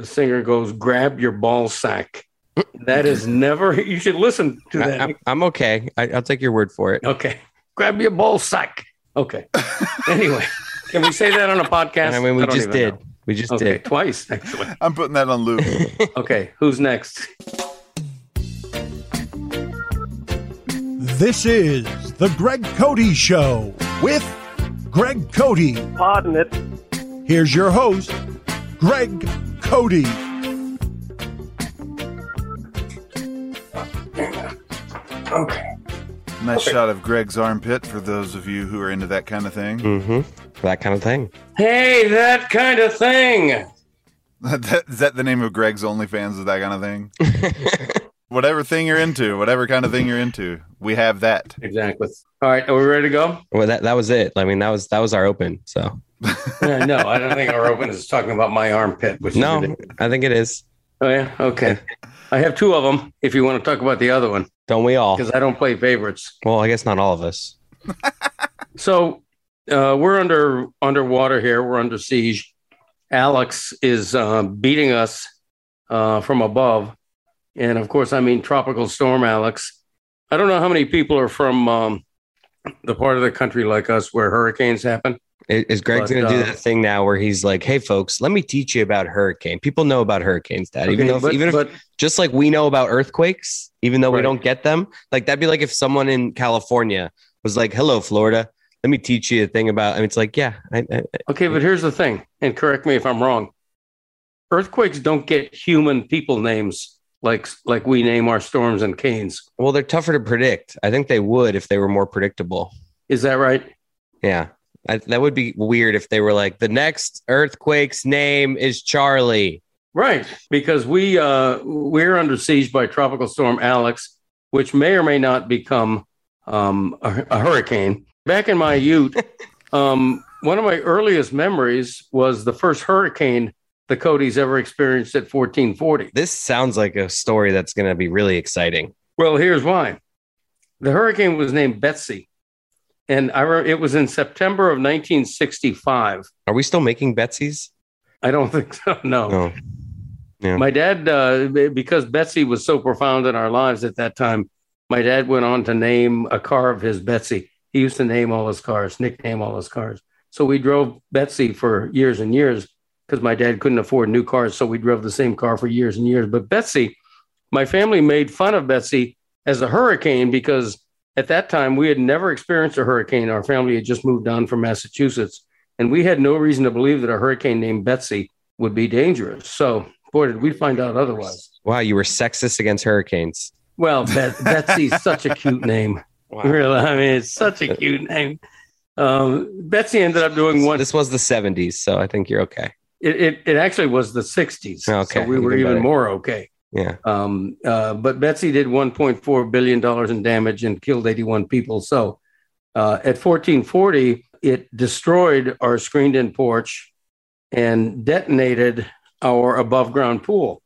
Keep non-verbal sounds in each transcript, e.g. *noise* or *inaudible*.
the singer goes, "Grab your ball sack." That is never. You should listen to that. I'm, I'm okay. I, I'll take your word for it. okay, grab your ball sack. Okay. anyway, can we say that on a podcast? I mean, we don't just did. know. We just Okay, did. twice actually. I'm putting that on loop. *laughs* Okay, who's next? This is the Greg Cote Show with Greg Cote. Pardon it. Here's your host, Greg Cote. Okay. Nice shot of Greg's armpit for those of you who are into that kind of thing. Mm-hmm. That kind of thing. Hey, that kind of thing. *laughs* That- Is that the name of Greg's OnlyFans? Is that kind of thing? *laughs* whatever thing you're into, whatever kind of thing you're into, we have that. Exactly. All right, are we ready to go? Well, that that was it. I mean, that was that was our open. So *laughs* no, I don't think our open is talking about my armpit. Which no. I think it is. Oh yeah. Okay. I have two of them. If you want to talk about the other one, Don't we all? because I don't play favorites. Well, I guess not all of us. *laughs* So uh, we're under underwater here. We're under siege. Alex is uh, beating us uh, from above, and of course, I mean tropical storm Alex. I don't know how many people are from um, the part of the country like us where hurricanes happen. I- Is Greg going to do uh, that thing now where he's like, "Hey, folks, let me teach you about hurricane." People know about hurricanes, Dad. even Okay, though, but, even if, but just like we know about earthquakes, even though we don't get them, like that'd be like if someone in California was like, "Hello, Florida, let me teach you a thing about." I mean, it's like, yeah, I, I, Okay, but here's the thing, and correct me if I'm wrong. Earthquakes don't get human people names like like we name our storms and canes. well, they're tougher to predict. I think they would if they were more predictable. Is that right? Yeah. I, that would be weird if they were like the next earthquake's name is Charlie. Right, because we uh, we're under siege by tropical storm Alex, which may or may not become um, a, a hurricane. Back in my youth, *laughs* um, one of my earliest memories was the first hurricane the Cote's ever experienced at 1440. This sounds like a story that's going to be really exciting. Well, here's why. The hurricane was named Betsy, and I it was in September of 1965. Are we still making Betsy's? I don't *laughs* think so. No. No. Yeah. My dad, uh, because Betsy was so profound in our lives at that time, my dad went on to name a car of his Betsy. He used to name all his cars, nickname all his cars. So we drove Betsy for years and years because my dad couldn't afford new cars. So we drove the same car for years and years. But Betsy, my family made fun of Betsy as a hurricane because at that time we had never experienced a hurricane. Our family had just moved on from Massachusetts, and we had no reason to believe that a hurricane named Betsy would be dangerous. So, boy, did we find out otherwise. Wow, you were sexist against hurricanes. Well, Bet- Betsy's such a cute name. *laughs* Really, I mean, it's such a cute name. Um, Betsy ended up doing one. This was the 70s, so I think you're okay. It, it, it actually was the 60s. Okay, So we were even even better. more okay. Yeah. Um, uh, but Betsy did 1.4 billion dollars in damage and killed 81 people. So uh, at 1440, it destroyed our screened-in porch and detonated our above-ground pool.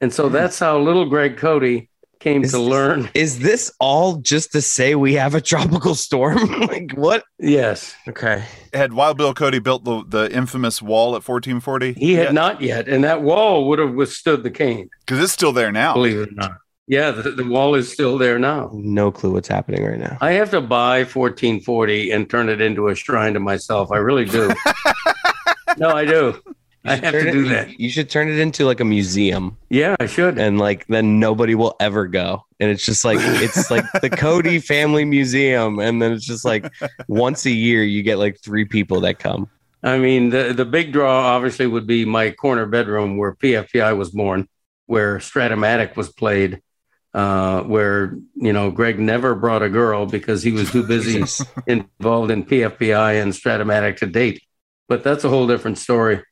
And so that's how little Greg Cote came Is to learn. Is this all just to say we have a tropical storm? *laughs* like what? Yes, Okay. Had Wild Bill Cody built the, the infamous wall at 1440? he had not yet, and that wall would have withstood the cane. Because it's still there now. Believe it or not. Yeah, the, the wall is still there now. No clue what's happening right now. I have to buy 1440 and turn it into a shrine to myself. I really do. *laughs* no, I do. I have to it- do that. You should turn it into like a museum Yeah, I should. and like then nobody will ever go. And it's just like it's like the *laughs* Cote Family Museum. And then it's just like once a year you get like three people that come. I mean, the, the big draw obviously would be my corner bedroom where PFPI was born, where Strat-O-Matic was played, uh, where, you know, Greg never brought a girl because he was too busy *laughs* involved in PFPI and Strat-O-Matic to date. But that's a whole different story.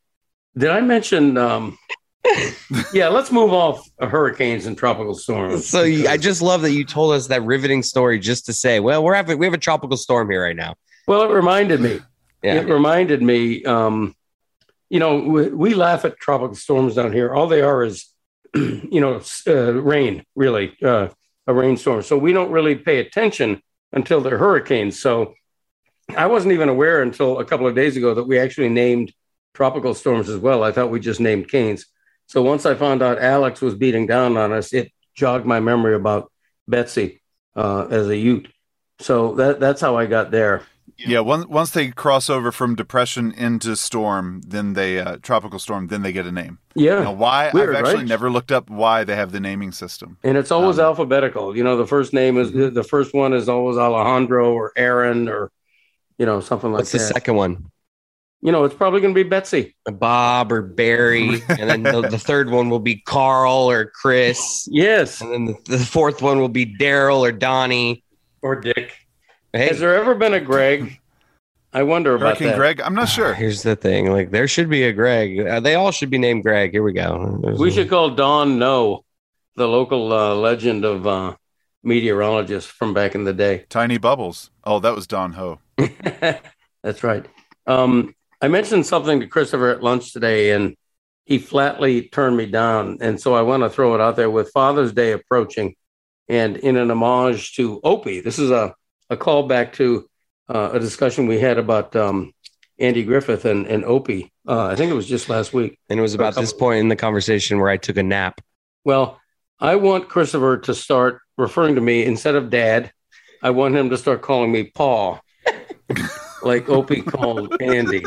Did I mention? Um, *laughs* yeah, let's move off hurricanes and tropical storms. So you, I just love that you told us that riveting story just to say, well, we're having we have a tropical storm here right now. well, it reminded me. Yeah. It reminded me. Um, you know, we, we laugh at tropical storms down here. All they are is, *clears throat* you know, uh, rain. Really, uh, a rainstorm. So we don't really pay attention until they're hurricanes. So I wasn't even aware until a couple of days ago that we actually named tropical storms as well. I thought we just named canes. So once I found out Alex was beating down on us, it jogged my memory about Betsy uh, as a Ute. So that that's how I got there. Yeah, once once they cross over from depression into storm, then they uh, tropical storm, then they get a name. Yeah. Now, why? Weird, I've actually right? never looked up why they have the naming system. And it's always Um, alphabetical. You know, the first name is the first one is always Alejandro or Aaron or you know something like that. What's the second one? You know, it's probably going to be Betsy. Bob or Barry, and then the, the third one will be Carl or Chris, Yes, and then the, the fourth one will be Daryl or Donnie. or Dick. Hey, Has there ever been a Greg? I wonder about Hurricane that. Greg, I'm not sure. Here's the thing: like there should be a Greg. Uh, they all should be named Greg. Here we go. There's We a- should call Don Noe, the local uh, legend of uh, meteorologist from back in the day. Tiny Bubbles. Oh, that was Don Ho. *laughs* That's right. Um, I mentioned something to Christopher at lunch today, and he flatly turned me down. And so I want to throw it out there with Father's Day approaching, and in an homage to Opie. This is a, a callback to uh, a discussion we had about um, Andy Griffith and, and Opie. Uh, I think it was just last week. and it was about this point in the conversation where I took a nap. Well, I want Christopher to start referring to me instead of dad. I want him to start calling me Paul, *laughs* like Opie called Andy.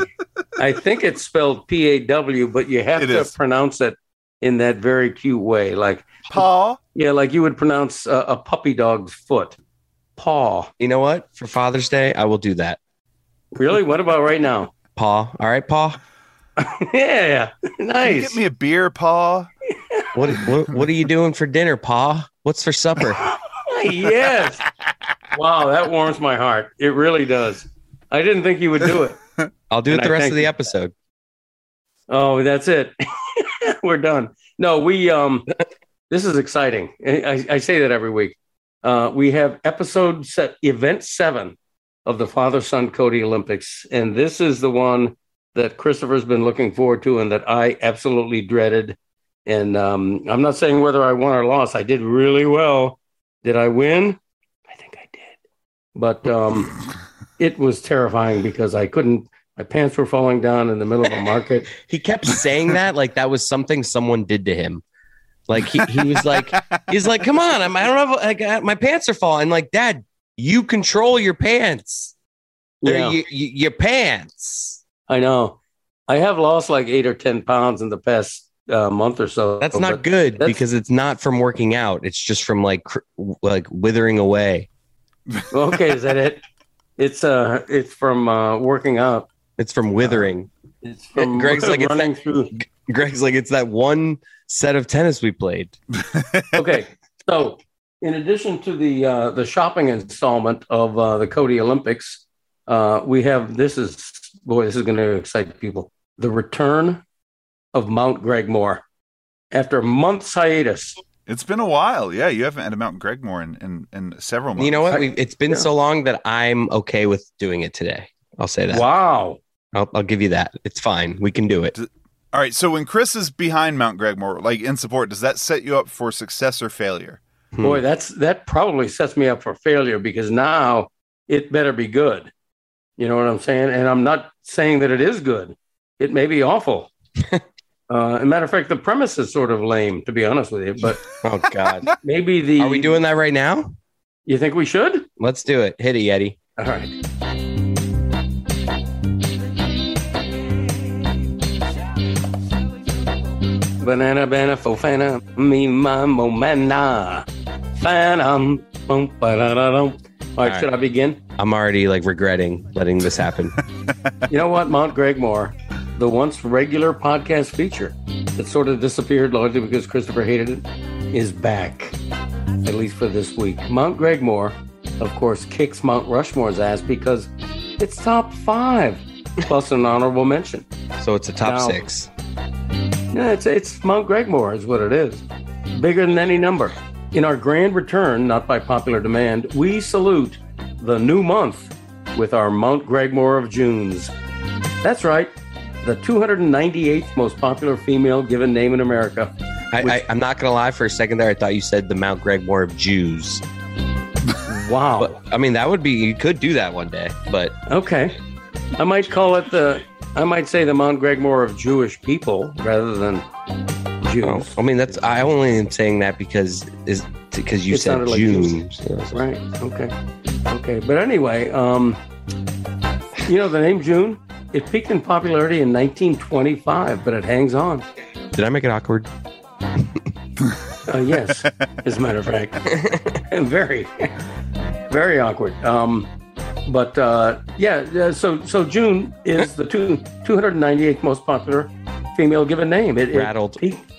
I think it's spelled P A W, but you have It to is. pronounce it in that very cute way. Like, paw. yeah, like you would pronounce a, a puppy dog's foot. Paw. You know what? For Father's Day, I will do that. Really? What about right now? Paw. All right, Paw. *laughs* yeah, Can you nice. get me a beer, paw. What, what what are you doing for dinner, Paw? What's for supper? *laughs* yes. Wow, that warms my heart. It really does. I didn't think you would do it. *laughs* I'll do it the I rest of the episode. Oh, that's it. *laughs* We're done. No, we um this is exciting. I, I- I say that every week. Uh we have episode set event seven of the father son Cote Olympics. And this is the one that Christopher's been looking forward to and that I absolutely dreaded. And um I'm not saying whether I won or lost. I did really well. Did I win? I think I did. But um it was terrifying because I couldn't my pants were falling down in the middle of a market. *laughs* He kept saying that like that was something someone did to him. Like he, he was like he's like, come on, I'm, I don't have like uh, my pants are falling. Like, Dad, you control your pants. They're Yeah. your pants. I know. I have lost like eight or ten pounds in the past uh, month or so. That's not good that's- because it's not from working out. It's just from like cr- like withering away. Okay, is that it? *laughs* It's uh, it's from uh, working up. It's from withering. It's from *laughs* Greg's like, it's running through. *laughs* Greg's like, it's that one set of tennis we played. *laughs* Okay, so in addition to the uh, the shopping installment of uh, the Cote Olympics, uh, we have this is boy, this is going to excite people. The return of Mount Gregmore after a months hiatus. It's been a while. Yeah, you haven't had a Mount Gregmore in, in, in several months. You know what? I- we it's been yeah. so long that I'm okay with doing it today. I'll say that. Wow. I'll, I'll give you that. It's fine. We can do it. All right. So when Chris is behind Mount Gregmore, like in support, does that set you up for success or failure? Hmm. Boy, that's that probably sets me up for failure because now it better be good. You know what I'm saying? And I'm not saying that it is good. It may be awful. *laughs* uh, a matter of fact, the premise is sort of lame, to be honest with you. But *laughs* Oh God. maybe the Are we doing that right now? You think we should? Let's do it. Hit it, Yeti. All right. Banana, banana, fofana, me, my, momana, phantom, boom, ba-da-da-dum. All right, should. I begin? I'm already like regretting letting this happen. *laughs* You know what, Mount Gregmore, the once regular podcast feature that sort of disappeared largely because Christopher hated it, is back, at least for this week. Mount Gregmore, of course, kicks Mount Rushmore's ass because it's top five, plus an honorable mention. So it's a top Now- six. Yeah, it's it's Mount Gregmore is what it is. Bigger than any number. In our grand return, not by popular demand, we salute the new month with our Mount Gregmore of Junes. That's right, the 298th most popular female given name in America. I, Which- I, I'm not gonna lie. For a second there, I thought you said the Mount Gregmore of Jews. *laughs* Wow. But I mean, that would be you could do that one day. But okay. I might call it the I might say the Mount Gregmore of Jewish people rather than Jews. I mean, that's I only am saying that because is because you It said like June. So- Right. Okay. Okay. But anyway, um, you know, the name June, it peaked in popularity in 1925, but it hangs on. Did I make it awkward? *laughs* Uh, yes, as a matter of fact. *laughs* very, very awkward. Um, but uh, yeah, uh, so so June is the two, 298th most popular female given name. It, it Rattled. peaked,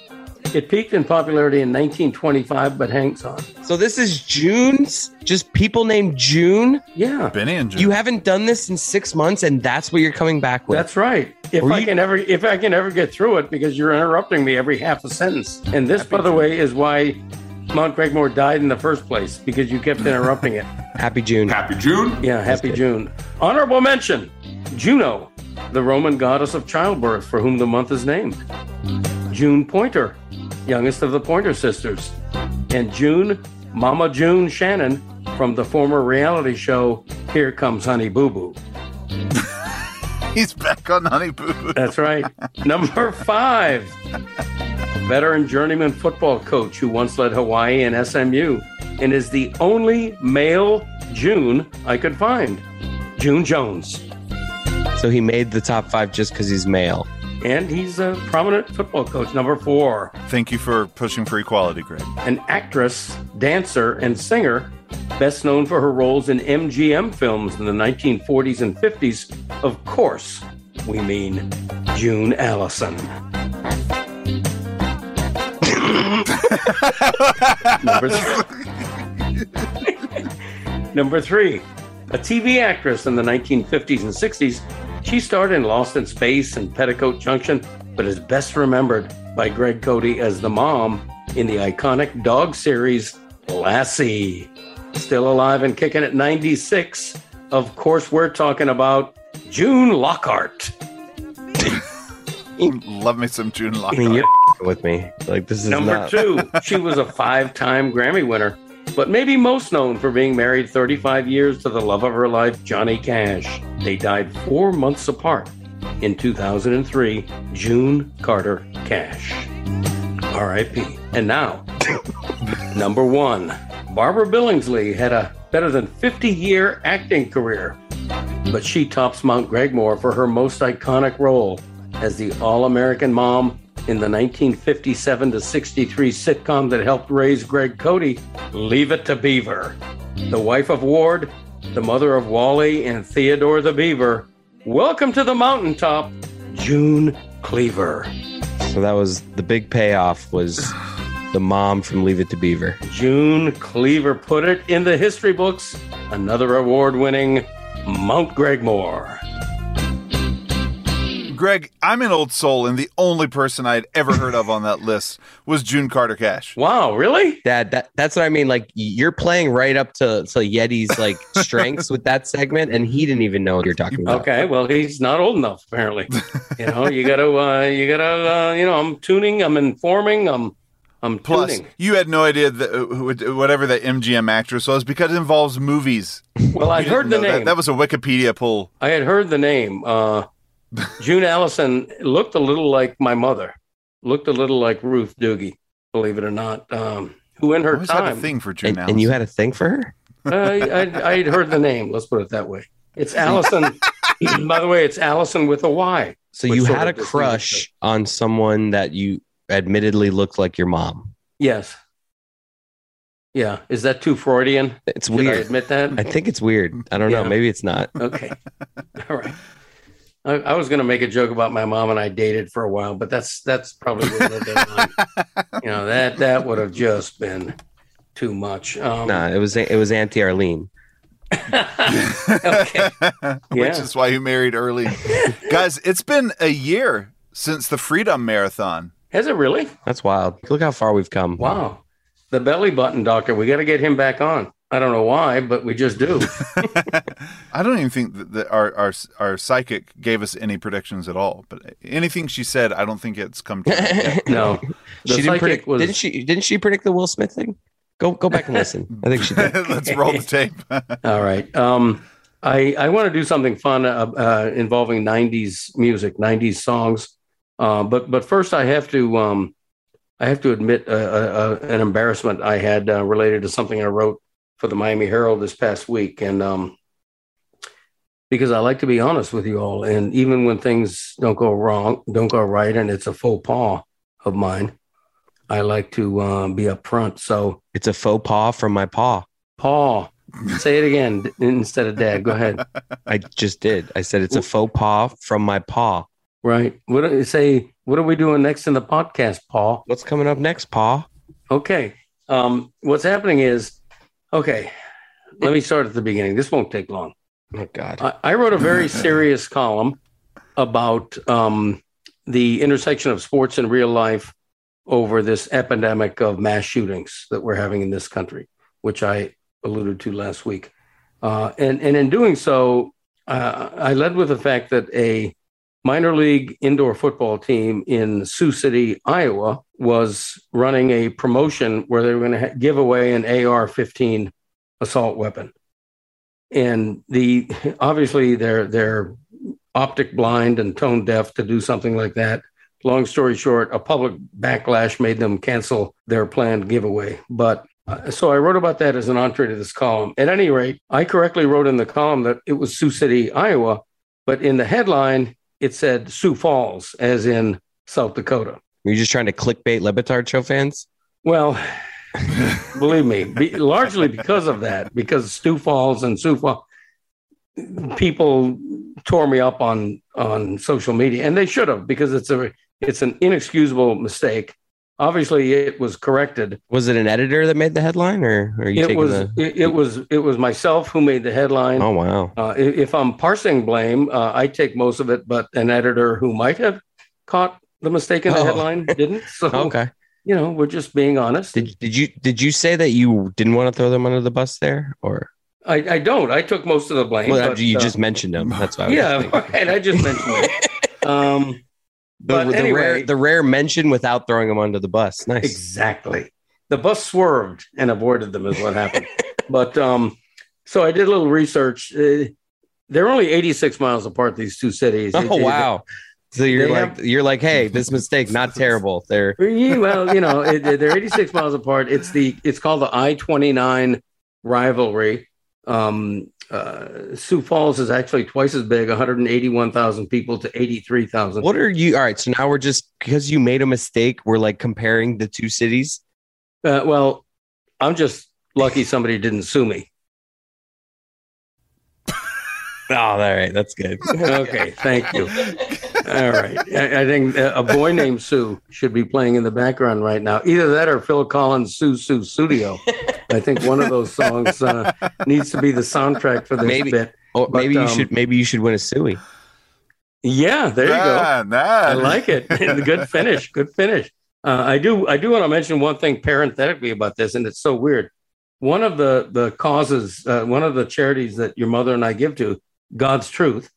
it peaked in popularity in 1925, but hangs on. So this is June's. Just people named June. Yeah, Benny and June. You haven't done this in six months, and that's what you're coming back with. That's right. If Were I you- can ever, if I can ever get through it, because you're interrupting me every half a sentence. *laughs* And this, by the way, is why Mount Gregmore died in the first place because you kept interrupting it. *laughs* Happy June. Happy June. Yeah, happy June. Honorable mention: Juno, the Roman goddess of childbirth, for whom the month is named. June Pointer, youngest of the Pointer sisters, and June, Mama June Shannon, from the former reality show Here Comes Honey Boo Boo. *laughs* He's back on Honey Boo Boo. That's right. Number five, veteran journeyman football coach who once led Hawaii and SMU and is the only male June I could find. June Jones. So he made the top five just because he's male. And he's a prominent football coach. Number four, Thank you for pushing for equality, Greg. an actress, dancer, and singer, best known for her roles in MGM films in the 1940s and 50s. Of course, we mean June Allyson. Number, th- *laughs* Number three, a TV actress in the 1950s and 60s. She starred in Lost in Space and Petticoat Junction, but is best remembered by Greg Cote as the mom in the iconic dog series Lassie. Still alive and kicking at 96. Of course, we're talking about June Lockhart. *laughs* Love me some June I Lockhart. mean, you're with me. Like this is Number not. two, *laughs* she was a five time Grammy winner, but maybe most known for being married 35 years to the love of her life, Johnny Cash. They died four months apart in 2003, June Carter Cash. R.I.P. And now, *laughs* number one, Barbara Billingsley had a better than 50 year acting career, but she tops Mount Gregmore for her most iconic role as the All American Mom in the 1957 to 63 sitcom that helped raise Greg Cote, Leave It to Beaver. The wife of Ward, the mother of Wally and Theodore the Beaver. Welcome to the mountaintop, June Cleaver. So that was the big payoff. Was the mom from Leave It to Beaver? June Cleaver put it in the history books. Another award winning Mount Gregmore. Greg, I'm an old soul, and the only person I'd ever heard of on that list was June Carter Cash. Wow, really? Dad, that that's what I mean. Like you're playing right up to to Yeti's like *laughs* strengths with that segment, and he didn't even know what you're talking about. Okay, well, he's not old enough, apparently. *laughs* you know, you gotta, uh, you gotta, uh, you know, I'm tuning, I'm informing, I'm, I'm Plus, tuning. you had no idea that uh, whatever that MGM actress was because it involves movies. Well, I heard the name. That, that was a Wikipedia pull. I had heard the name. Uh, June Allyson looked a little like my mother, looked a little like Ruth Doogie, believe it or not. Um, who in I her always had a time, thing for June And, Allyson. and you had a thing for her? uh, I, I'd heard the name. Let's put it that way. It's Allyson. *laughs* by the way, it's Allyson with a Y. So you had a crush on someone that you admittedly looked like your mom. Yes. Yeah. Is that too Freudian? It's Should I weird. admit that? I think it's weird. I don't know. Maybe it's not. Okay. *laughs* All right. I, I was going to make a joke about my mom and I dated for a while, but that's that's probably where the line. you know that that would have just been too much. Um, Nah, it was it was Auntie Arlene. *laughs* okay. *laughs* Which is why you married early. *laughs* Guys, it's been a year since the Freedom Marathon. Has it really? That's wild. Look how far we've come. Wow. The belly button doctor. We got to get him back on. I don't know why, but we just do. *laughs* I don't even think that, that our, our our psychic gave us any predictions at all. But anything she said, I don't think it's come true. *laughs* No. *laughs* The she didn't predict. was- Didn't she? Didn't she predict the Will Smith thing? Go go back and listen. I think she did. Let's roll the tape. All right. Um, I I want to do something fun uh, uh, involving '90s music, '90s songs. Uh, but but first, I have to um, I have to admit uh, uh, an embarrassment I had uh, related to something I wrote for the Miami Herald this past week, and um, because I like to be honest with you all, and even when things don't go wrong, don't go right, and it's a faux pas of mine, I like to uh, be upfront. So It's a faux pas from my paw. Paw. say it again instead of Dad. Go ahead. *laughs* I just did. I said it's a faux pas from my paw. Right. What do you say? What are we doing next in the podcast, Paul? What's coming up next, Paul? Okay. Um, what's happening is, okay. Let me start at the beginning. This won't take long. Oh God. I, I wrote a very *laughs* serious column about um, the intersection of sports and real life over this epidemic of mass shootings that we're having in this country, which I alluded to last week. Uh, and, and in doing so, uh, I led with the fact that a minor league indoor football team in Sioux City, Iowa, was running a promotion where they were going to give away an AR 15 assault weapon. And the obviously they're they're optic blind and tone deaf to do something like that. Long story short a public backlash made them cancel their planned giveaway. But uh, so i wrote about that as an entree to this column. At any rate i correctly wrote in the column that it was sioux city iowa but in the headline it said sioux falls as in south dakota Were you just trying to clickbait LeBatard show fans? well, *laughs* believe me, be, largely because of that, because Sioux Falls and Sioux Falls, people tore me up on on social media, and they should have because it's a it's an inexcusable mistake. Obviously, it was corrected. Was it an editor that made the headline, or are you It taking was the? it, it was it was myself who made the headline. Oh wow. Uh, if I'm parsing blame, uh, I take most of it, but an editor who might have caught the mistake in the Oh. headline didn't. *laughs* So Okay. you know, we're just being honest. Did did you did you say that you didn't want to throw them under the bus there, or I, I don't. I took most of the blame. well, but, you uh, just mentioned them? That's why. I *laughs* yeah, right. I just mentioned it. *laughs* Um, The, but the anyway, rare the rare mention without throwing them under the bus. Nice. exactly. The bus swerved and avoided them is what happened. *laughs* but um, so I did a little research. Uh, they're only 86 miles apart. These two cities. Oh It- wow. So you're like you're like, hey, this mistake not *laughs* terrible. They're well, you *laughs* know, it, they're 86 miles apart. It's the it's called the I-29 rivalry. Um, uh, Sioux Falls is actually twice as big, 181,000 people to 83,000. what are you? All right, so now we're just because you made a mistake. We're like comparing the two cities. Uh, well, I'm just lucky somebody didn't sue me. *laughs* Oh, all right, that's good. *laughs* Okay, thank you. *laughs* All right. I, I think a boy named Sue should be playing in the background right now. Either that or Phil Collins' Sussudio. I think one of those songs uh, needs to be the soundtrack for this Maybe- bit. Or But, maybe you um, should maybe you should win a Suey. Yeah, there you go. Ah, nah. I like it. *laughs* good finish. Good finish. Uh, I do. I do want to mention one thing parenthetically about this, and it's so weird. One of the the causes, uh, one of the charities that your mother and I give to, God's Truth,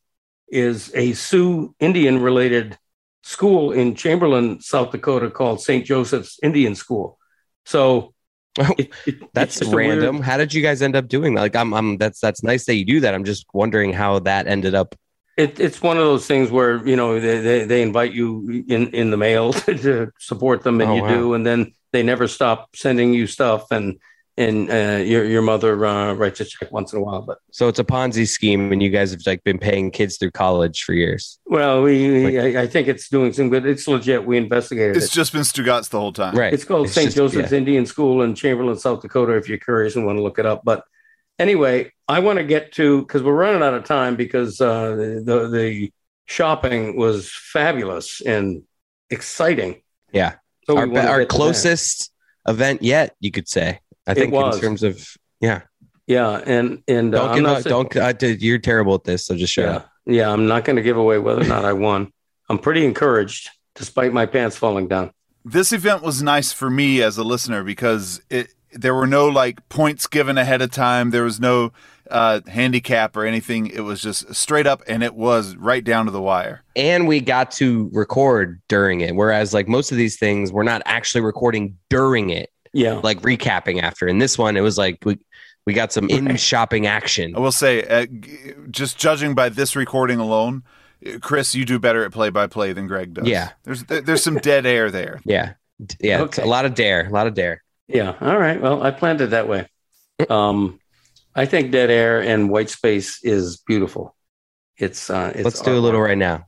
is a Sioux Indian related school in Chamberlain, South Dakota, called St. Joseph's Indian School. So Oh, it- it- That's a weird- random. How did you guys end up doing that? Like, I'm, I'm. That's that's nice that you do that. I'm just wondering how that ended up. it, it's one of those things where you know they, they, they invite you in, in the mail *laughs* to support them and Oh, you wow. do and then they never stop sending you stuff and and uh, your your mother uh, writes a check once in a while but So it's a Ponzi scheme, and you guys have like been paying kids through college for years. well we, we I, I think it's doing some good it's legit we investigated It's it just been Stugatz the whole time. Right. it's called It's St. just- Joseph's yeah. Indian School in Chamberlain South Dakota if you're curious and want to look it up but anyway I want to get to because we're running out of time because uh, the, the the shopping was fabulous and exciting Yeah. So our our get to that. closest event yet, you could say. I think in was. terms of yeah. Yeah, and and uh, Don't I'm give not up. Don't. I did. You're terrible at this. So just shut Yeah, up. yeah. I'm not going to give away whether or not I won. I'm pretty encouraged, despite my pants falling down. This event was nice for me as a listener because it there were no like points given ahead of time. There was no uh, handicap or anything. It was just straight up, and it was right down to the wire. And we got to record during it, whereas like most of these things, we're not actually recording during it, Yeah, like recapping after. In this one, it was like we we got some in shopping action. I will say, uh, just judging by this recording alone, uh, Chris, you do better at play by play than Greg does. Yeah. there's there's some dead air there. *laughs* Yeah. Yeah, Okay. a lot of dare, a lot of dare. Yeah. All right. Well, I planned it that way. Um, I think Dead Air and White Space is beautiful. It's. Uh, it's Let's do a little right now.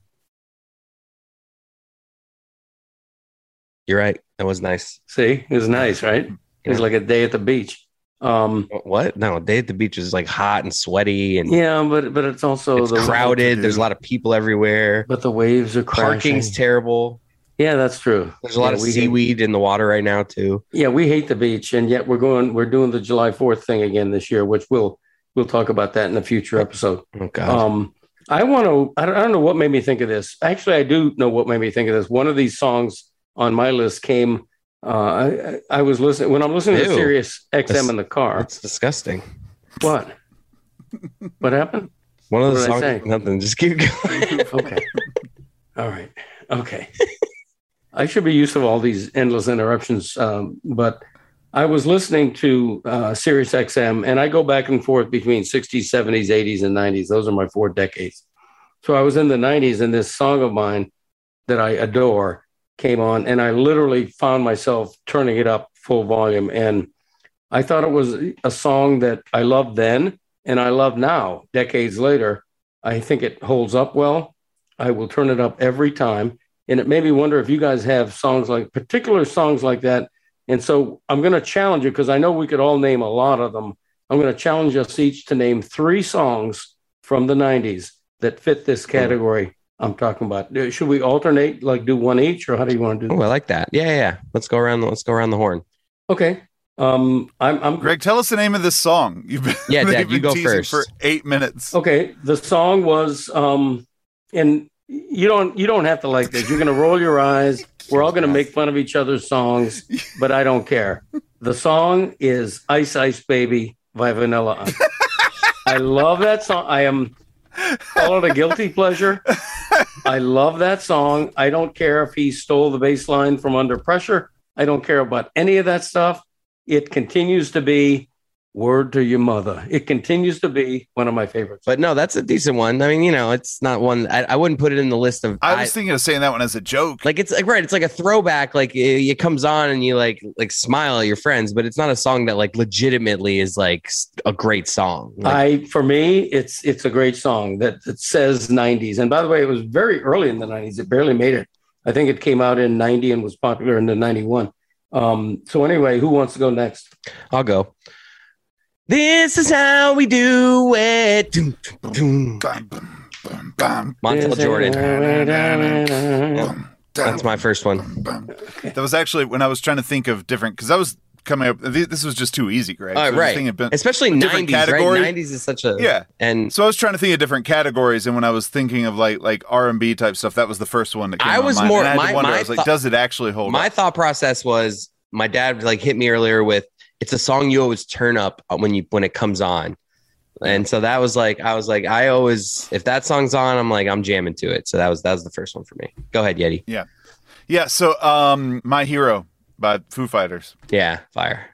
You're right. That was nice. See, it was nice, right? It was like a day at the beach. Um, What? No, day at the beach is like hot and sweaty and yeah, but but it's also it's the crowded. There's a lot of people everywhere. But the waves are crashing. Parking's terrible. Yeah, that's true. There's a lot Yeah, of we hate- seaweed in the water right now too. Yeah, we hate the beach, and yet we're going. We're doing the July Fourth thing again this year, which we'll we'll talk about that in a future episode. Oh god. Um, I want to. I don't, I don't know what made me think of this. Actually, I do know what made me think of this. One of these songs on my list came. Uh, I, I was listening when I'm listening to Ew. Sirius XM That's- in the car. That's disgusting. What? what happened? One of the What did I songs. Nothing. Just keep going. *laughs* Okay. all right. Okay. I should be used to all these endless interruptions, um, but I was listening to uh, Sirius XM, and I go back and forth between 60s, 70s, 80s, and 90s. Those are my four decades. So I was in the 90s, and this song of mine that I adore came on, and I literally found myself turning it up full volume. And I thought it was a song that I loved then, and I love now, decades later. I think it holds up well. I will turn it up every time. And it made me wonder if you guys have songs like particular songs like that. And so I'm going to challenge you because I know we could all name a lot of them. I'm going to challenge us each to name three songs from the 90s that fit this category I'm talking about. Uh, Should we alternate, like do one each, or how do you want to do Oh. I like that. Yeah, yeah, yeah. Let's go around. The, let's go around the horn. Okay. Um, I'm, I'm Greg, tell us the name of this song. *laughs* You've been, Yeah, Dad, you've you been go teasing first. for eight minutes. Okay, the song was, um, and you don't you don't have to like this. You're gonna roll your eyes. We're all gonna make fun of each other's songs, *laughs* but I don't care. The song is "Ice Ice Baby" by Vanilla Ice. *laughs* I love that song. I am call it a guilty pleasure. I love that song. I don't care if he stole the bass line from Under Pressure. I don't care about any of that stuff. It continues to be "Word to Your Mother." It continues to be one of my favorites. But no, that's a decent one. I mean, you know, it's not one. I, I wouldn't put it in the list of. I was thinking of saying that one as a joke. like it's like right. It's like a throwback. Like it, it comes on and you like like smile at your friends, but it's not a song that like legitimately is like a great song. Like, I for me, it's it's a great song that, that says '90s. And by the way, it was very early in the '90s. It barely made it. I think it came out in '90 and was popular in the '91. Um, so anyway, who wants to go next? I'll go. This is how we do it. Doom, Montel Jordan. bam, That's my first one. That was actually when I was trying to think of different because I was coming up. This was just too easy, Greg. Oh, So I was right. thinking Especially 90s, category? right? 90s is such a yeah. And So I was trying to think of different categories, and when I was thinking of like like R and B type stuff, that was the first one that came. I to my was mind. more- And I had my- to wonder. my I was like, thought- does it actually hold my up? thought process was my dad like hit me earlier with it's a song you always turn up when you when it comes on. And so that was like i was like i always if that song's on i'm like i'm jamming to it. So that was that was the first one for me. Go ahead yeti. Yeah. Yeah, so, um, my hero by Foo Fighters. yeah fire.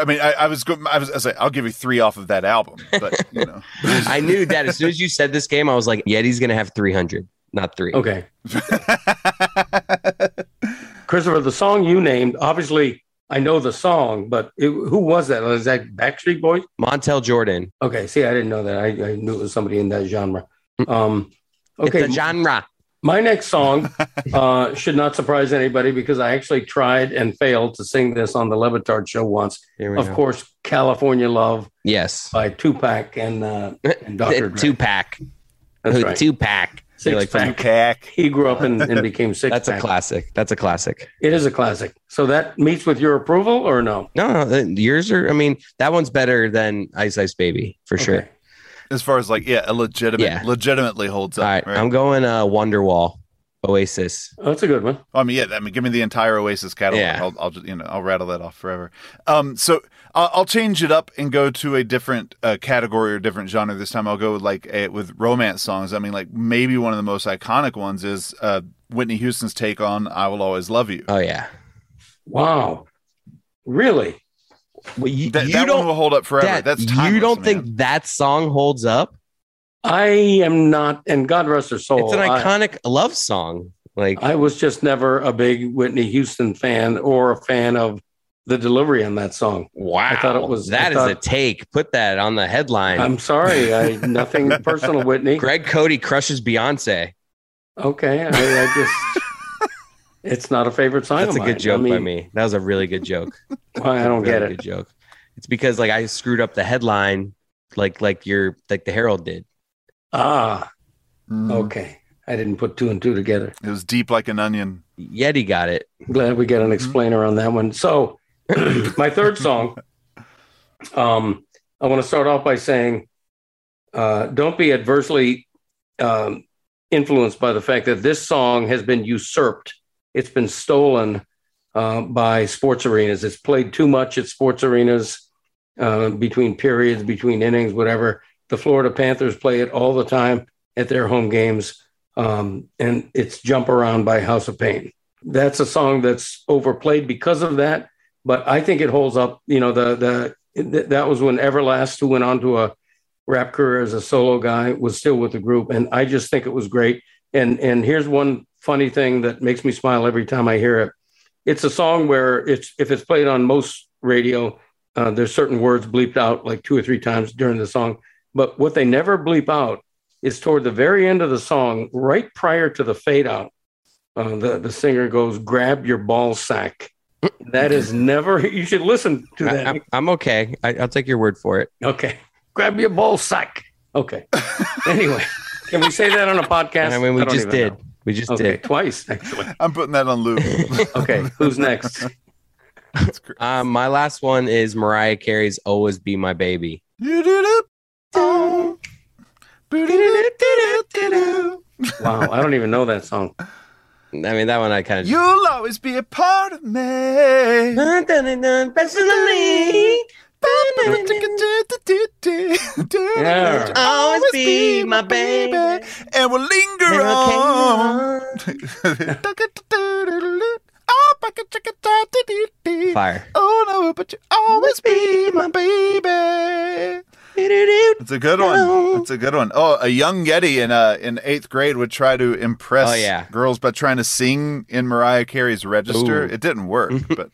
I mean, I, I was go- I was, I was like, I'll give you three off of that album, but you know, *laughs* i knew that as soon as you said this game i was like yeti's gonna have 300 not three. Okay, *laughs* Christopher, the song you named. Obviously, I know the song, but it, who was that? Was that Backstreet Boys? montel jordan Okay, see, I didn't know that. I, I knew it was somebody in that genre. Um, okay, it's a genre My next song *laughs* uh, should not surprise anybody because I actually tried and failed to sing this on the LeBatard show once. Of go. course, California Love yes by Tupac and, uh, and *laughs* Dr. Pack That's right. two pack Six like pack. Cack. *laughs* He grew up and, and became six *laughs* that's a classic that's a classic It is a classic. So that meets with your approval or no? no, no yours are i mean that one's better than ice ice baby for sure As far as like, yeah, a legitimate, Yeah. legitimately holds up. All right, right? I'm going uh Wonderwall, Oasis. Oh, that's a good one. I mean, yeah. I mean, give me the entire Oasis catalog. Yeah. I'll, I'll just, you know, I'll rattle that off forever. Um, so I'll, I'll change it up and go to a different uh, category or different genre this time. I'll go with like a, with romance songs. I mean, like maybe one of the most iconic ones is uh, Whitney Houston's take on "I Will Always Love You." Oh yeah. Wow. Really? Well, you, That, you that don't. will hold up forever. Dad, That's you don't man. think that song holds up? I am not, and God rest her soul. it's an I- iconic love song. Like I was just never a big Whitney Houston fan or a fan of the delivery on that song. wow, I thought it was- that I is a take. Put that on the headline. I'm sorry, I nothing *laughs* personal, Whitney. Greg Cote crushes Beyonce. Okay, I, I just it's not a favorite song. That's a good mine. joke I mean, by me. That was a really good joke. *laughs* I don't Really get it. Good joke. It's because like I screwed up the headline, like like your like the Herald did. Ah, Mhm. okay. I didn't put two and two together. It was deep like an onion. Yeti got it. Glad we get an explainer on that one. So, *clears throat* my third song, um, I want to start off by saying, uh, don't be adversely um, influenced by the fact that this song has been usurped. It's been stolen uh, by sports arenas. It's played too much at sports arenas uh, between periods, between innings, whatever. The Florida Panthers play it all the time at their home games, um, and it's "Jump Around" by House of Pain that's a song that's overplayed because of that. But I think it holds up. You know, the the that was when Everlast, who went on to a rap career as a solo guy, was still with the group, and I just think it was great. And and here's one funny thing that makes me smile every time I hear it. It's a song where it's if it's played on most radio, uh, there's certain words bleeped out like two or three times during the song. But what they never bleep out is toward the very end of the song, right prior to the fade out uh, the the singer goes, "Grab your ball sack." That is never. You should listen to I, that. am I'm okay. I, I'll take your word for it. okay, grab your ball sack. Okay. *laughs* anyway, can we say that on a podcast? I mean, we don't just did. know. We just Okay, did. twice actually. I'm putting that on loop. *laughs* Okay, who's next? That's. Um, my last one is Mariah Carey's "Always Be My Baby." Wow, I don't even know that song. I mean, that one I kind of. You'll always be a part of me. Personally, Yeah. Always be my baby. and we'll linger on. *laughs* Fire. Oh no, but you always be my baby. It's a good one. It's a good one. Oh, a young Yeti in uh in eighth grade would try to impress Oh, yeah. girls by trying to sing in Mariah Carey's register. Ooh. It didn't work, *laughs* but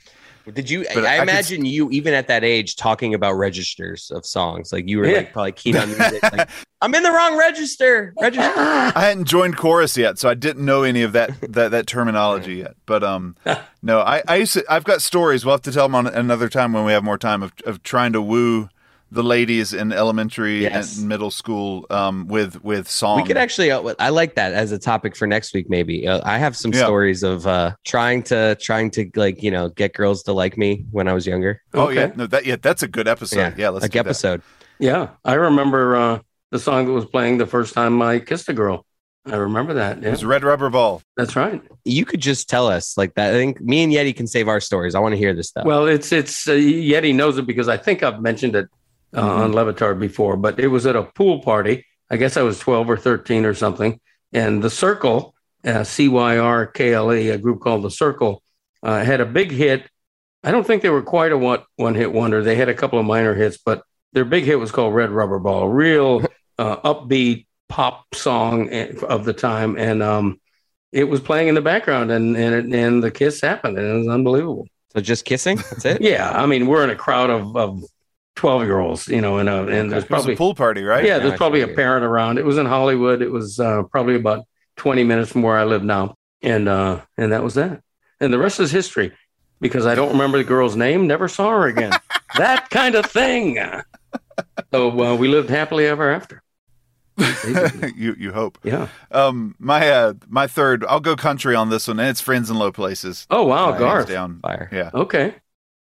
Did you? But I I, could imagine you, even at that age, talking about registers of songs. Like you were Yeah. like probably keen on *laughs* music. Like, I'm in the wrong register. Register. *laughs* I hadn't joined chorus yet, so I didn't know any of that that, that terminology yet. But um, no, I, I used to. I've got stories. We'll have to tell them on another time when we have more time of of trying to woo the ladies in elementary Yes. and middle school um with with song. We could actually. Uh, I like that as a topic for next week. Maybe uh, I have some Yeah. stories of uh, trying to trying to like you know get girls to like me when I was younger. Oh Okay. yeah, no, that yeah, that's a good episode. Yeah, let's like do that. episode. Yeah, I remember uh, the song that was playing the first time I kissed a girl. I remember that. It was Red Rubber Ball. that's right. You could just tell us like that. I think me and Yeti can save our stories. I want to hear this stuff. Well, it's it's uh, Yeti knows it because I think I've mentioned it uh, on LeBatard before, but it was at a pool party. I guess I was 12 or 13 or something. And the Cyrkle, uh, C Y R K L E, a group called the Cyrkle, uh, had a big hit. I don't think they were quite a one one hit wonder. They had a couple of minor hits, but their big hit was called Red Rubber Ball, real *laughs* uh, upbeat pop song eh, of the time. And um, it was playing in the background, and and, it, and the kiss happened, and it was unbelievable. so just kissing. That's it. *laughs* Yeah, I mean, we're in a crowd of of twelve year olds, you know, and uh, and there's probably a pool party, right? yeah, there's probably a parent around. It was in Hollywood. It was uh, probably about twenty minutes from where I live now, and uh, and that was that. And the rest is history, because I don't remember the girl's name. Never saw her again. *laughs* that kind of thing. So uh, we lived happily ever after. *laughs* you you hope. Yeah. Um, my uh, my third. I'll go country on this one, and it's Friends in Low Places. Oh wow, Hands Garth. down. Fire. Yeah. Okay.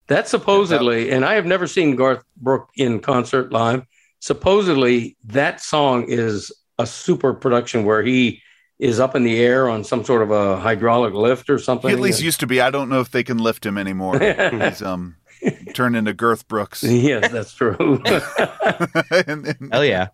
That supposedly, and I have never seen Garth Brooks in concert live. Supposedly, that song is a super production where he is up in the air on some sort of a hydraulic lift or something. He at least used to be. I don't know if they can lift him anymore. *laughs* He's um turned into Girth Brooks. yes, that's true. *laughs* And- and- Hell yeah.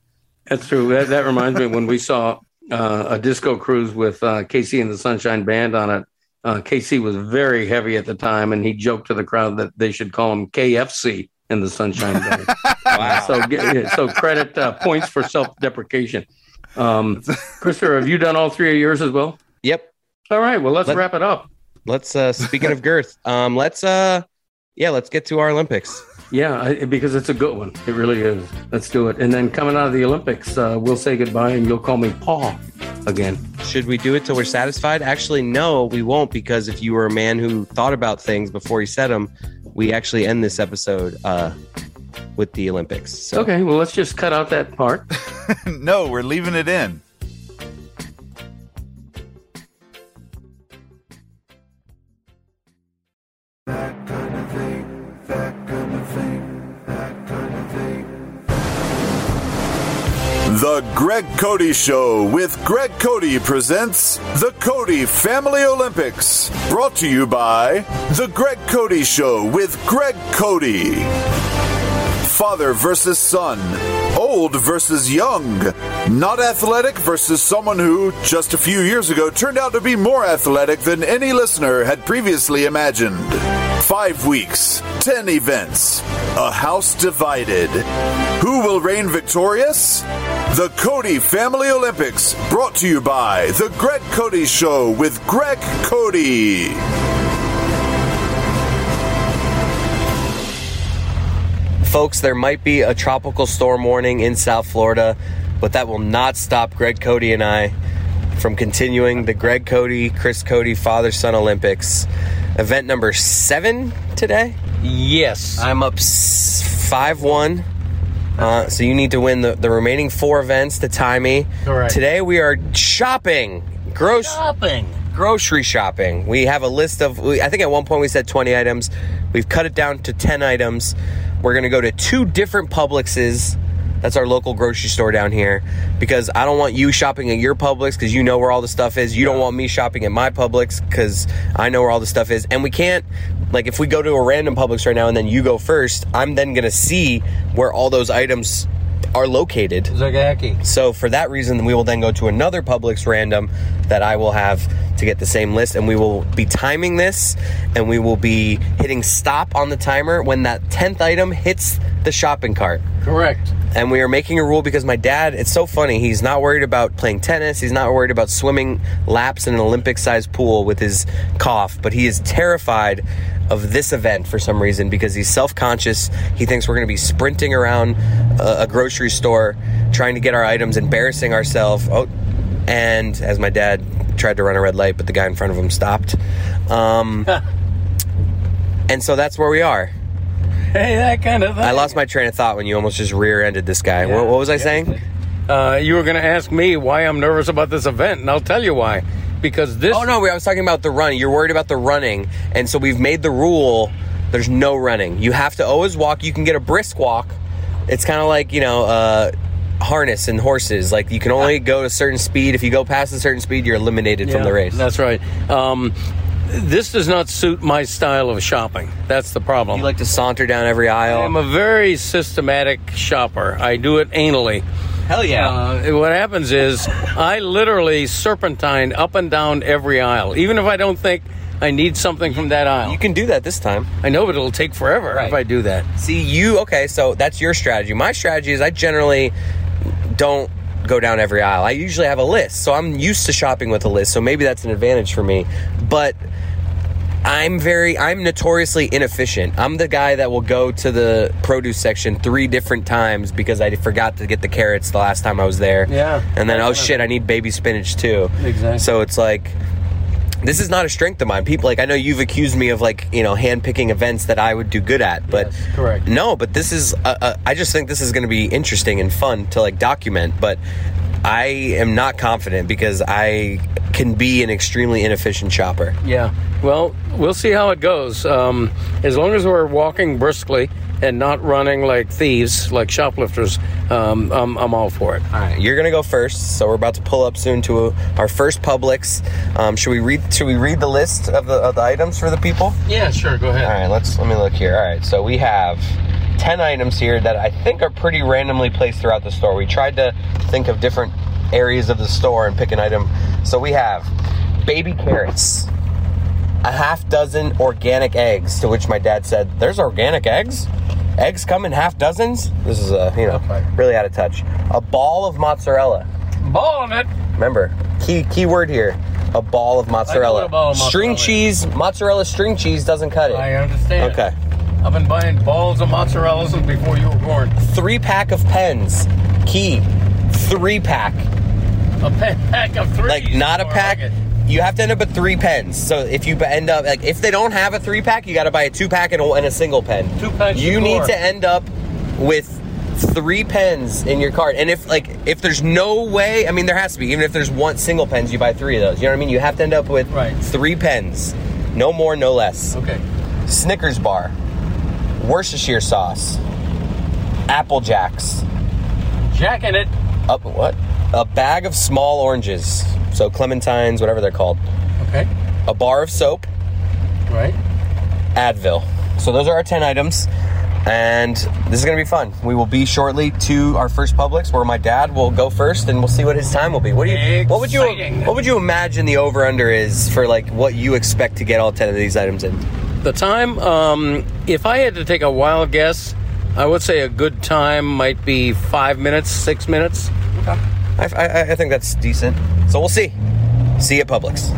that's true. That, that reminds me when we saw uh, a disco cruise with uh, KC and the Sunshine Band on it. Uh, KC was very heavy at the time, and he joked to the crowd that they should call him KFC in the Sunshine Band. *laughs* Wow. So, get- so credit uh, points for self-deprecation. Um, Christopher, have you done all three of yours as well? Yep. All right. Well, let's Let- wrap it up. Let's uh speaking of girth, um let's uh yeah, let's get to our Olympics. Yeah, I, because it's a good one. It really is. Let's do it. And then coming out of the Olympics, uh, we'll say goodbye, and you'll call me Paul again. Should we do it till we're satisfied? Actually, no, we won't because if you were a man who thought about things before he said them, we actually end this episode uh with the Olympics. So Okay. Well, let's just cut out that part. *laughs* no, we're leaving it in. The Greg Cote Show with Greg Cote presents the Cote Family Olympics. Brought to you by The Greg Cote Show with Greg Cote. Father versus son. Old versus young. Not athletic versus someone who, just a few years ago, turned out to be more athletic than any listener had previously imagined. Five weeks, ten events, a house divided. Who will reign victorious? The Cote Family Olympics, brought to you by The Greg Cote Show with Greg Cote. Folks, there might be a tropical storm warning in South Florida, but that will not stop Greg Cote and I from continuing the Greg Cote, Chris Cote Father Son Olympics. Event number seven today. yes. I'm up 5 1. Uh, so you need to win the, the remaining four events to tie me. Correct. Today we are shopping. Gross Shopping. grocery shopping. We have a list of, I think at one point we said 20 items. We've cut it down to 10 items. We're going to go to two different Publixes. That's our local grocery store down here because I don't want you shopping at your Publix because you know where all the stuff is. You don't want me shopping at my Publix because I know where all the stuff is. And we can't, like, if we go to a random Publix right now and then you go first, I'm then going to see where all those items are located. Zagaki. So for that reason, we will then go to another Publix random that I will have to get the same list, and we will be timing this, and we will be hitting stop on the timer when that tenth item hits the shopping cart. Correct. And we are making a rule because my dad, it's so funny. He's not worried about playing tennis. He's not worried about swimming laps in an Olympic sized pool with his cough, but he is terrified of this event for some reason because he's self conscious. He thinks we're going to be sprinting around a, a grocery store trying to get our items, embarrassing ourselves. Oh, and as my dad tried to run a red light, but the guy in front of him stopped. Um, *laughs* and so that's where we are. Hey, that kind of thing. I lost my train of thought when you almost just rear ended this guy. what, what was I saying? Uh, you were going to ask me why I'm nervous about this event, and I'll tell you why. Because this. Oh no, I was talking about the running. You're worried about the running, and so we've made the rule: there's no running. You have to always walk. You can get a brisk walk. It's kind of like you know, uh, harness and horses. Like you can only go a certain speed. If you go past a certain speed, you're eliminated from the race. That's right. Um, this does not suit my style of shopping. That's the problem. You like to saunter down every aisle. I'm a very systematic shopper. I do it anally. Hell yeah! Uh, what happens is I literally serpentine up and down every aisle, even if I don't think I need something from that aisle. you can do that this time. I know, but it'll take forever Right. if I do that. See, you okay? So that's your strategy. My strategy is I generally don't go down every aisle. I usually have a list, so I'm used to shopping with a list. So maybe that's an advantage for me. But I'm very, I'm notoriously inefficient. I'm the guy that will go to the produce section three different times because I forgot to get the carrots the last time I was there. Yeah. And then, oh shit, I need baby spinach too. Exactly. So it's like, this is not a strength of mine. People like I know you've accused me of like you know hand picking events that I would do good at, but Yes, correct. no, but this is uh, uh, I just think this is going to be interesting and fun to like document, but I am not confident because I can be an extremely inefficient shopper. Yeah. Well, we'll see how it goes. Um, as long as we're walking briskly and not running like thieves, like shoplifters, um, I'm, I'm all for it. All right, you're gonna go first, so we're about to pull up soon to uh our first Publix. Um, should we read? Should we read the list of the of the items for the people? Yeah, sure. Go ahead. All right, let's let me look here. All right, so we have 10 items here that I think are pretty randomly placed throughout the store. We tried to think of different areas of the store and pick an item. So we have baby carrots, a half dozen organic eggs, to which my dad said, There's organic eggs? Eggs come in half dozens? This is, uh, you know, really out of touch. A ball of mozzarella. Ball of it. Remember, key key word here. a ball of mozzarella. a ball of String mozzarella cheese, mozzarella string cheese doesn't cut it. I understand. Okay. I've been buying balls of mozzarella since before you were born. Three pack of pens. Key. Three pack. A pen pack of three. Like not a pack. You have to end up with three pens. So if you end up like if they don't have a three pack, you got to buy a two pack and a, and a single pen. Two packs You need to end up with three pens in your cart. And if like if there's no way, I mean there has to be. Even if there's one single pens, you buy three of those. You know what I mean? You have to end up with Right. three pens. No more, no less. Okay. Snickers bar, Worcestershire sauce, Apple Jacks, Jacking it. up what? A bag of small oranges, so clementines, whatever they're called. Okay. A bar of soap, Right. Advil. So those are our 10 items. And this is going to be fun. We will be shortly to our first Publix where my dad will go first and we'll see what his time will be. What do you what would you what would you imagine the over under is for like what you expect to get all 10 of these items in? The time, um, if I had to take a wild guess, I would say a good time might be five minutes, six minutes. I, I, I think that's decent. So we'll see. See you at Publix.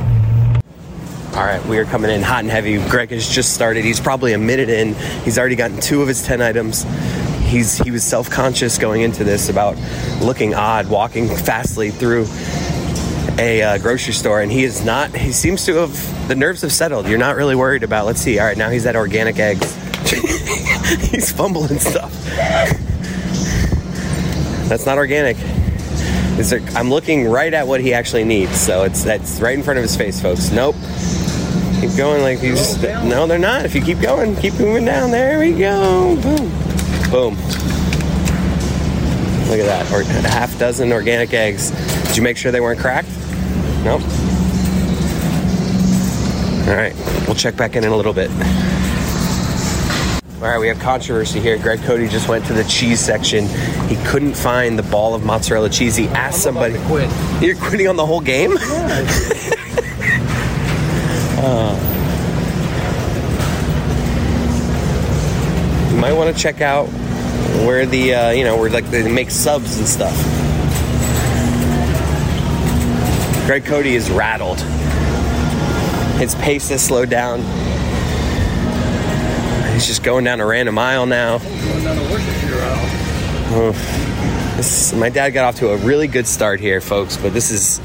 All right, we are coming in hot and heavy. Greg has just started. He's probably a minute in. He's already gotten two of his 10 items. He's he was self-conscious going into this about looking odd walking fastly through a uh, grocery store and he is not he seems to have the nerves have settled. You're not really worried about. Let's see. All right, now he's at organic eggs. *laughs* he's fumbling stuff. That's not organic. There, I'm looking right at what he actually needs, so it's that's right in front of his face, folks. Nope. Keep going like you just no, they're not. If you keep going, keep moving down. There we go. Boom, boom. Look at that. Or a half dozen organic eggs. Did you make sure they weren't cracked? Nope. All right, we'll check back in in a little bit. All right, we have controversy here. Greg Cote just went to the cheese section. He couldn't find the ball of mozzarella cheese. He asked somebody. Quit. You're quitting on the whole game? *laughs* Uh, you might want to check out where the uh, you know where like they make subs and stuff. Greg Cote is rattled. His pace has slowed down. He's just going down a random aisle now. This, my dad got off to a really good start here, folks, but this is.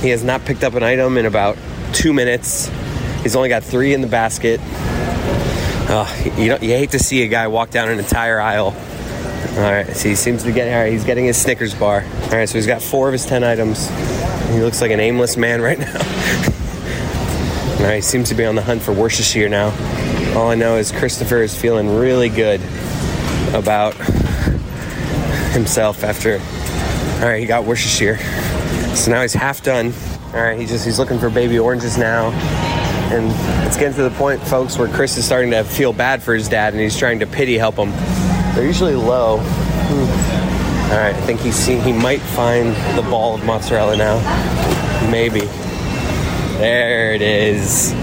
He has not picked up an item in about two minutes. He's only got three in the basket. Oh, you, you hate to see a guy walk down an entire aisle. All right, so he seems to getting. All right, he's getting his Snickers bar. All right, so he's got four of his ten items. He looks like an aimless man right now. *laughs* Right, he seems to be on the hunt for Worcestershire now. All I know is Christopher is feeling really good about himself after. All right, he got Worcestershire, so now he's half done. All right, he just he's looking for baby oranges now, and it's getting to the point, folks, where Chris is starting to feel bad for his dad, and he's trying to pity help him. They're usually low. Hmm. All right, I think he's seen. He might find the ball of mozzarella now. Maybe. There it is.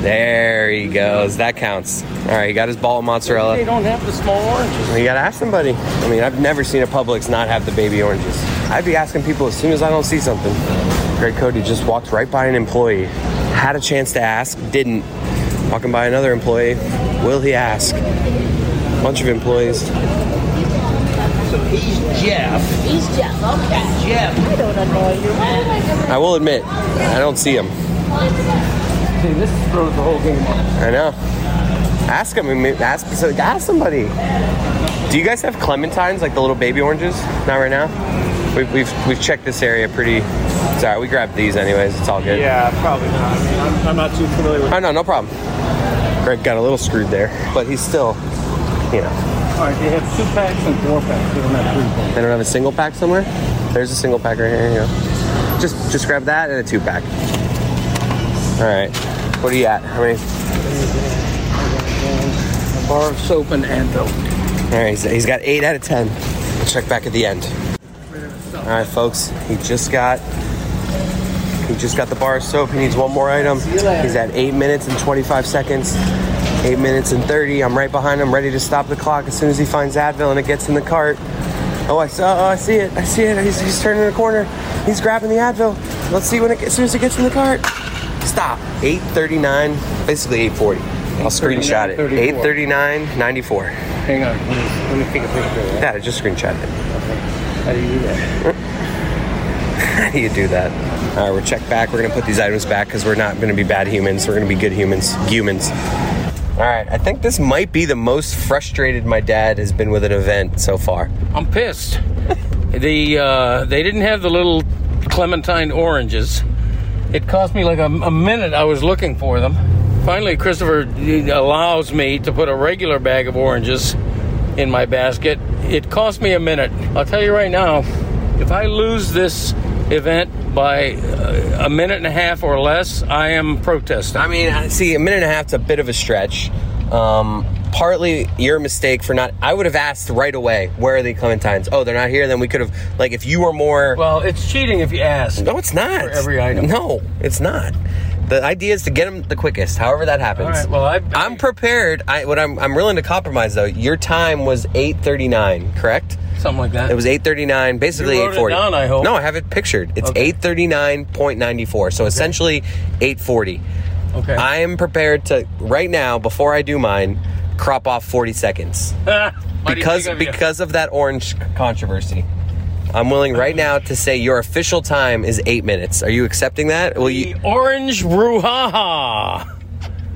There he goes. That counts. All right, he got his ball of mozzarella. They don't have the small oranges. You gotta ask somebody. I mean, I've never seen a Publix not have the baby oranges. I'd be asking people as soon as I don't see something. Greg Cote just walked right by an employee, had a chance to ask, didn't. Walking by another employee, will he ask? Bunch of employees. He's Jeff. He's Jeff. Okay. Jeff. I don't annoy you. I will admit, I don't see him. See, this throws the whole game off. I know. Ask him. I mean, Ask, so ask somebody. Do you guys have clementines, like the little baby oranges? Not right now. We've, we've, we've checked this area pretty. Sorry, we grabbed these anyways. It's all good. Yeah, probably not. I mean, I'm, I'm not too familiar with. Oh no, no problem. Greg got a little screwed there, but he's still, you know, All right, they have two packs and four packs. They don't have three packs. they don't have a single pack somewhere. There's a single pack right here. You know. Just just grab that and a two pack. All right. What are you at? How many? A bar of soap and Advil. All right, he's, he's got eight out of ten. We'll check back at the end. All right, folks. He just got he just got the bar of soap. He needs one more item. He's at eight minutes and 25 seconds. Eight minutes and 30. I'm right behind him, ready to stop the clock as soon as he finds Advil and it gets in the cart. Oh, I saw. Oh, uh, uh, I see it. I see it. He's, he's turning the corner. He's grabbing the Advil. Let's see when it as soon as it gets in the cart. Stop. 839. Basically 840. I'll screenshot it. 839 94. Hang on. Let me, let me take a picture of that. Yeah, I just screenshot it. How do you do that? *laughs* How do you do that? All right, we're checked back. We're gonna put these items back because we're not gonna be bad humans. We're gonna be good humans. Humans. All right, I think this might be the most frustrated my dad has been with an event so far. I'm pissed. *laughs* the uh, they didn't have the little clementine oranges. It cost me like a, a minute. I was looking for them. Finally, Christopher allows me to put a regular bag of oranges in my basket. It cost me a minute. I'll tell you right now, if I lose this event by uh, a minute and a half or less, I am protesting. I mean, I- see, a minute and a half's a bit of a stretch. Um, partly your mistake for not. I would have asked right away, where are the clementines? Oh, they're not here. Then we could have, like, if you were more. well, it's cheating if you ask. no, it's not. For every item. No, it's not. The idea is to get them the quickest. However that happens. All right, well, I- I'm prepared. I what I'm I'm willing to compromise though. Your time was 8:39, correct? Something like that. It was 839, basically You wrote it 840. down, I hope. No, I have it pictured. It's Okay. 839.94. So essentially 840. okay. I am prepared to right now before I do mine crop off 40 seconds *laughs* Why do you because think of you? because of that orange controversy. I'm willing right now to say your official time is 8 minutes. Are you accepting that? Will you The orange brouhaha.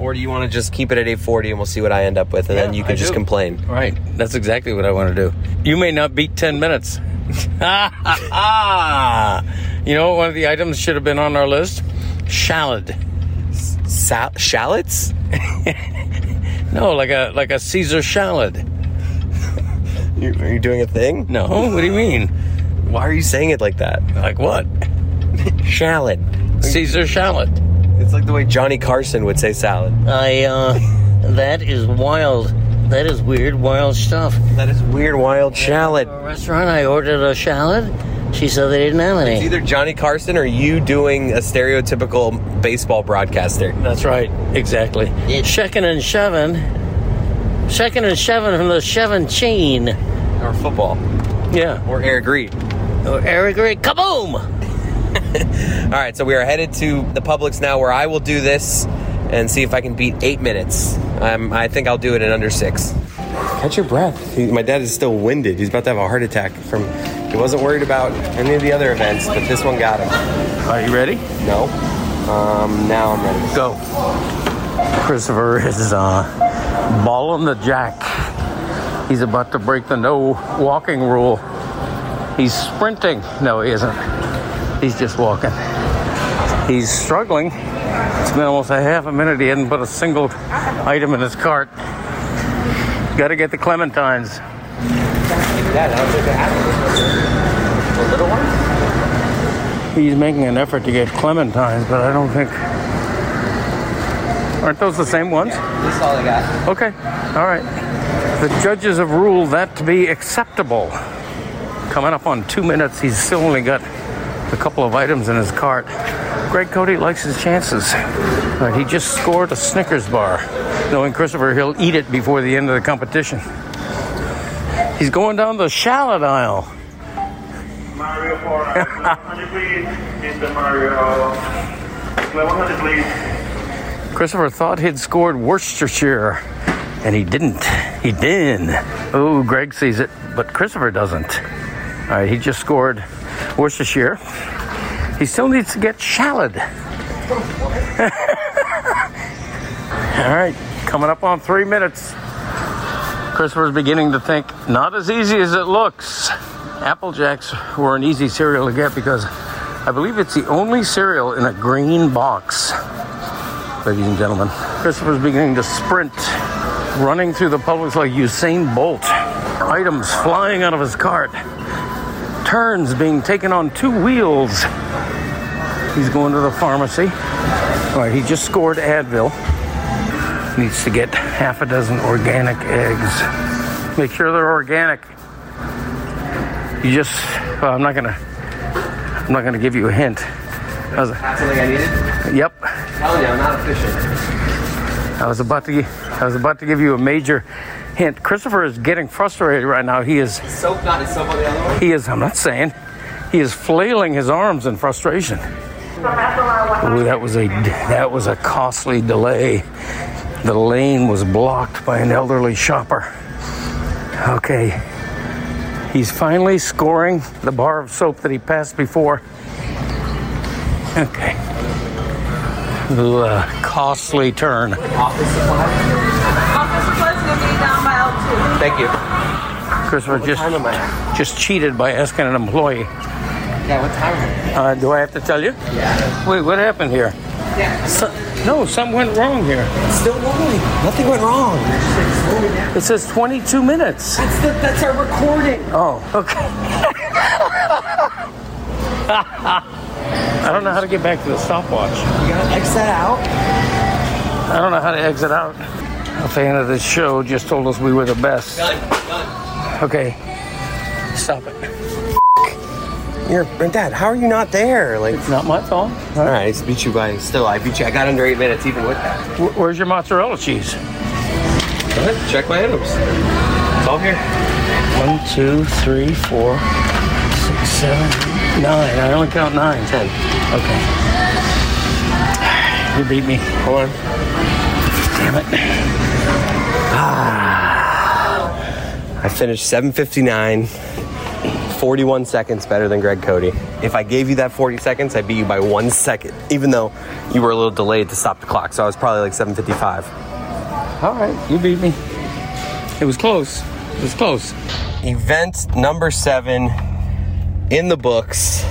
Or do you want to just keep it at 840 and we'll see what I end up with and then you can I just do. complain. Right. That's exactly what I want to do. You may not beat 10 minutes. *laughs* you know one of the items should have been on our list? Shallot. Sal- shallots? *laughs* No, like a like a Caesar shallot. You, are you doing a thing? No, what do you mean? Why are you saying it like that? Like what? *laughs* Shallot. Caesar shallot. It's like the way Johnny Carson would say salad. I uh *laughs* that is wild. That is weird, wild stuff. That is weird, wild shallot. A restaurant, I ordered a shallot. She said they didn't have It's any. either Johnny Carson or you doing a stereotypical baseball broadcaster. That's right, exactly. Checking and shoving. Checking and shoving from the shoving chain. Or football. Yeah. Or Eric Reed. Or Eric Ray, kaboom! *laughs* All right, so we are headed to the Publix now where I will do this and see if I can beat eight minutes. Um, I think I'll do it in under six. Catch your breath. He, my dad is still winded. He's about to have a heart attack from. He wasn't worried about any of the other events, but this one got him. Are you ready? No. Um, now I'm ready. Go. Christopher is uh, balling the jack. He's about to break the no walking rule. He's sprinting. No, he isn't. He's just walking. He's struggling. It's been almost a half a minute. He hasn't put a single item in his cart. Got to get the clementines. Dad, I don't think I have The little one? He's making an effort to get clementines, but I don't think. Aren't those the same ones? This is all I got. Okay, all right. The judges have ruled that to be acceptable. Coming up on two minutes, he's still only got a couple of items in his cart. Greg Cote likes his chances. Right, he just scored a Snickers bar. Knowing Christopher, he'll eat it before the end of the competition. He's going down the shallot aisle. Mario for 100, *laughs* please. Mr. Mario. 100, please. Christopher thought he'd scored Worcestershire, and he didn't. He did. Oh, Greg sees it, but Christopher doesn't. All right, he just scored Worcestershire. He still needs to get shallot. *laughs* All right, coming up on three minutes. Christopher's beginning to think not as easy as it looks. Apple Jacks were an easy cereal to get because I believe it's the only cereal in a green box ladies and gentlemen. Christopher's beginning to sprint, running through the public like Usain Bolt. Items flying out of his cart. Turns being taken on two wheels. He's going to the pharmacy. All right, he just scored Advil. Needs to get half a dozen organic eggs. Make sure they're organic. You just, well, I'm not gonna, I'm not gonna give you a hint. That's something I needed? Yep. Telling you, I'm not efficient. I was about to I was about to give you a major hint. Christopher is getting frustrated right now. He is Soap not is soap on the other one. he is I'm not saying he is flailing his arms in frustration. Ooh, that was a that was a costly delay. The lane was blocked by an elderly shopper. Okay. He's finally scoring the bar of soap that he passed before. Okay. Uh, costly turn. Thank you. Christopher just Time am I? just cheated by asking an employee. Yeah, what time? Uh, do I have to tell you? Yeah. Wait, what happened here? Yeah. So, no, something went wrong here. Still rolling. Nothing went wrong. It says 22 minutes. That's the, that's our recording. Oh, okay. *laughs* I don't know how to get back to the stopwatch. You gotta X that out. I don't know how to exit out. A fan of this show just told us we were the best. Done. Done. Okay, stop it. You're, Dad, how are you not there? Like, It's not my fault. all right, I beat you by still. I beat you. I got under eight minutes even with that. Wh- Where's your mozzarella cheese? Go ahead, check my items. It's all here. One, two, three, four, six, seven, nine. I only count nine. Ten. Okay. *sighs* You beat me. Hold on. Damn it. Ah. I finished 759, 41 seconds better than Greg Cote. If I gave you that 40 seconds, I beat you by one second, even though you were a little delayed to stop the clock. So I was probably like 755. All right, you beat me. It was close. It was close. Event number seven in the books.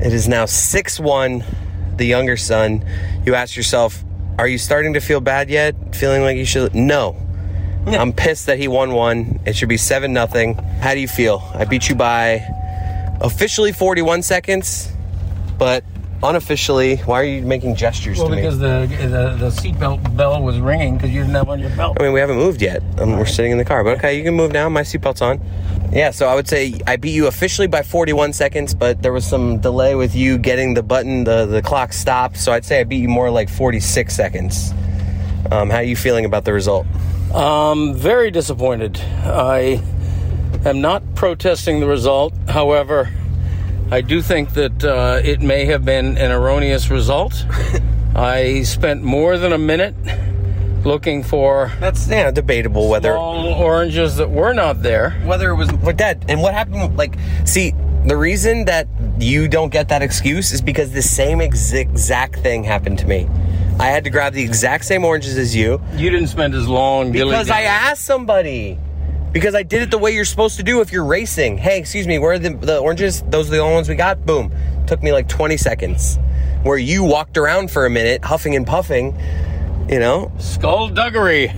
It is now 6 1, the younger son. You ask yourself, are you starting to feel bad yet? Feeling like you should? No. I'm pissed that he won one. It should be 7 nothing. How do you feel? I beat you by officially 41 seconds, but unofficially, why are you making gestures Well, to me? because the the, the seatbelt bell was ringing because you didn't have on your belt. I mean, we haven't moved yet. Um, we're sitting in the car, but okay, you can move now. My seatbelt's on. Yeah, so I would say I beat you officially by 41 seconds, but there was some delay with you getting the button, the, the clock stopped. So I'd say I beat you more like 46 seconds. Um, how are you feeling about the result? Um, very disappointed. I am not protesting the result. However, I do think that uh, it may have been an erroneous result. *laughs* I spent more than a minute looking for That's yeah, debatable whether oranges that were not there. whether it was what dad and what happened. Like, see, the reason that you don't get that excuse is because the same ex- exact thing happened to me. I had to grab the exact same oranges as you. You didn't spend as long Because I asked somebody. Because I did it the way you're supposed to do if you're racing. Hey, excuse me, where are the, the oranges? Those are the only ones we got? Boom. Took me like 20 seconds. Where you walked around for a minute, huffing and puffing, you know? skullduggery.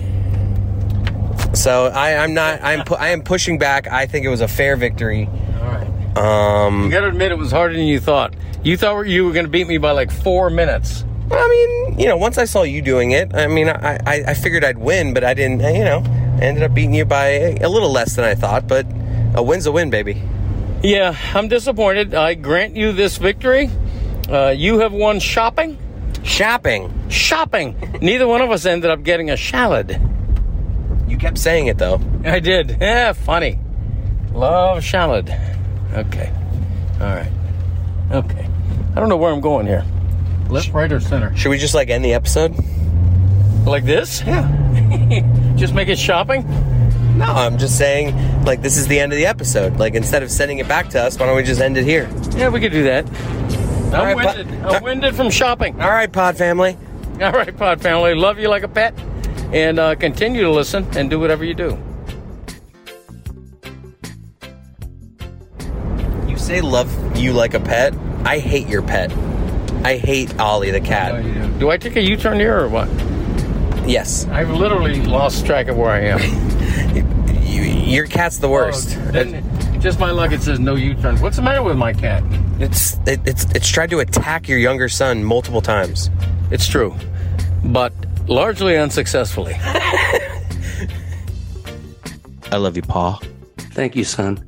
So I, I'm not, I'm, pu- I am pushing back. I think it was a fair victory. All right. You Um, got to admit it was harder than you thought. You thought you were to beat me by like four minutes. I mean, you know, once I saw you doing it, I mean, I, I, I figured I'd win, but I didn't, you know, I ended up beating you by a little less than I thought, but a win's a win, baby. Yeah, I'm disappointed. I grant you this victory. Uh, you have won shopping. Shopping. Shopping. Neither one of us ended up getting a shallot. You kept saying it though. I did. Yeah, funny. Love shallot. Okay. All right. Okay. I don't know where I'm going here. Left, right, or center? Should we just like end the episode? Like this? Yeah. *laughs* Just make it shopping? No, I'm just saying, like, this is the end of the episode. Like, instead of sending it back to us, why don't we just end it here? Yeah, we could do that. I'm right, winded. I'm winded from shopping. All right, Pod family. All right, Pod family. Love you like a pet. And uh, continue to listen and do whatever you do. You say love you like a pet. I hate your pet. I hate Ollie the cat. Do I take a U turn here or what? Yes, I've literally lost track of where I am. *laughs* your cat's the worst. Oh, then, just my luck, it says no U-turns. What's the matter with my cat? It's it, it's it's tried to attack your younger son multiple times. It's true, but largely unsuccessfully. *laughs* I love you, Paul. Thank you, son.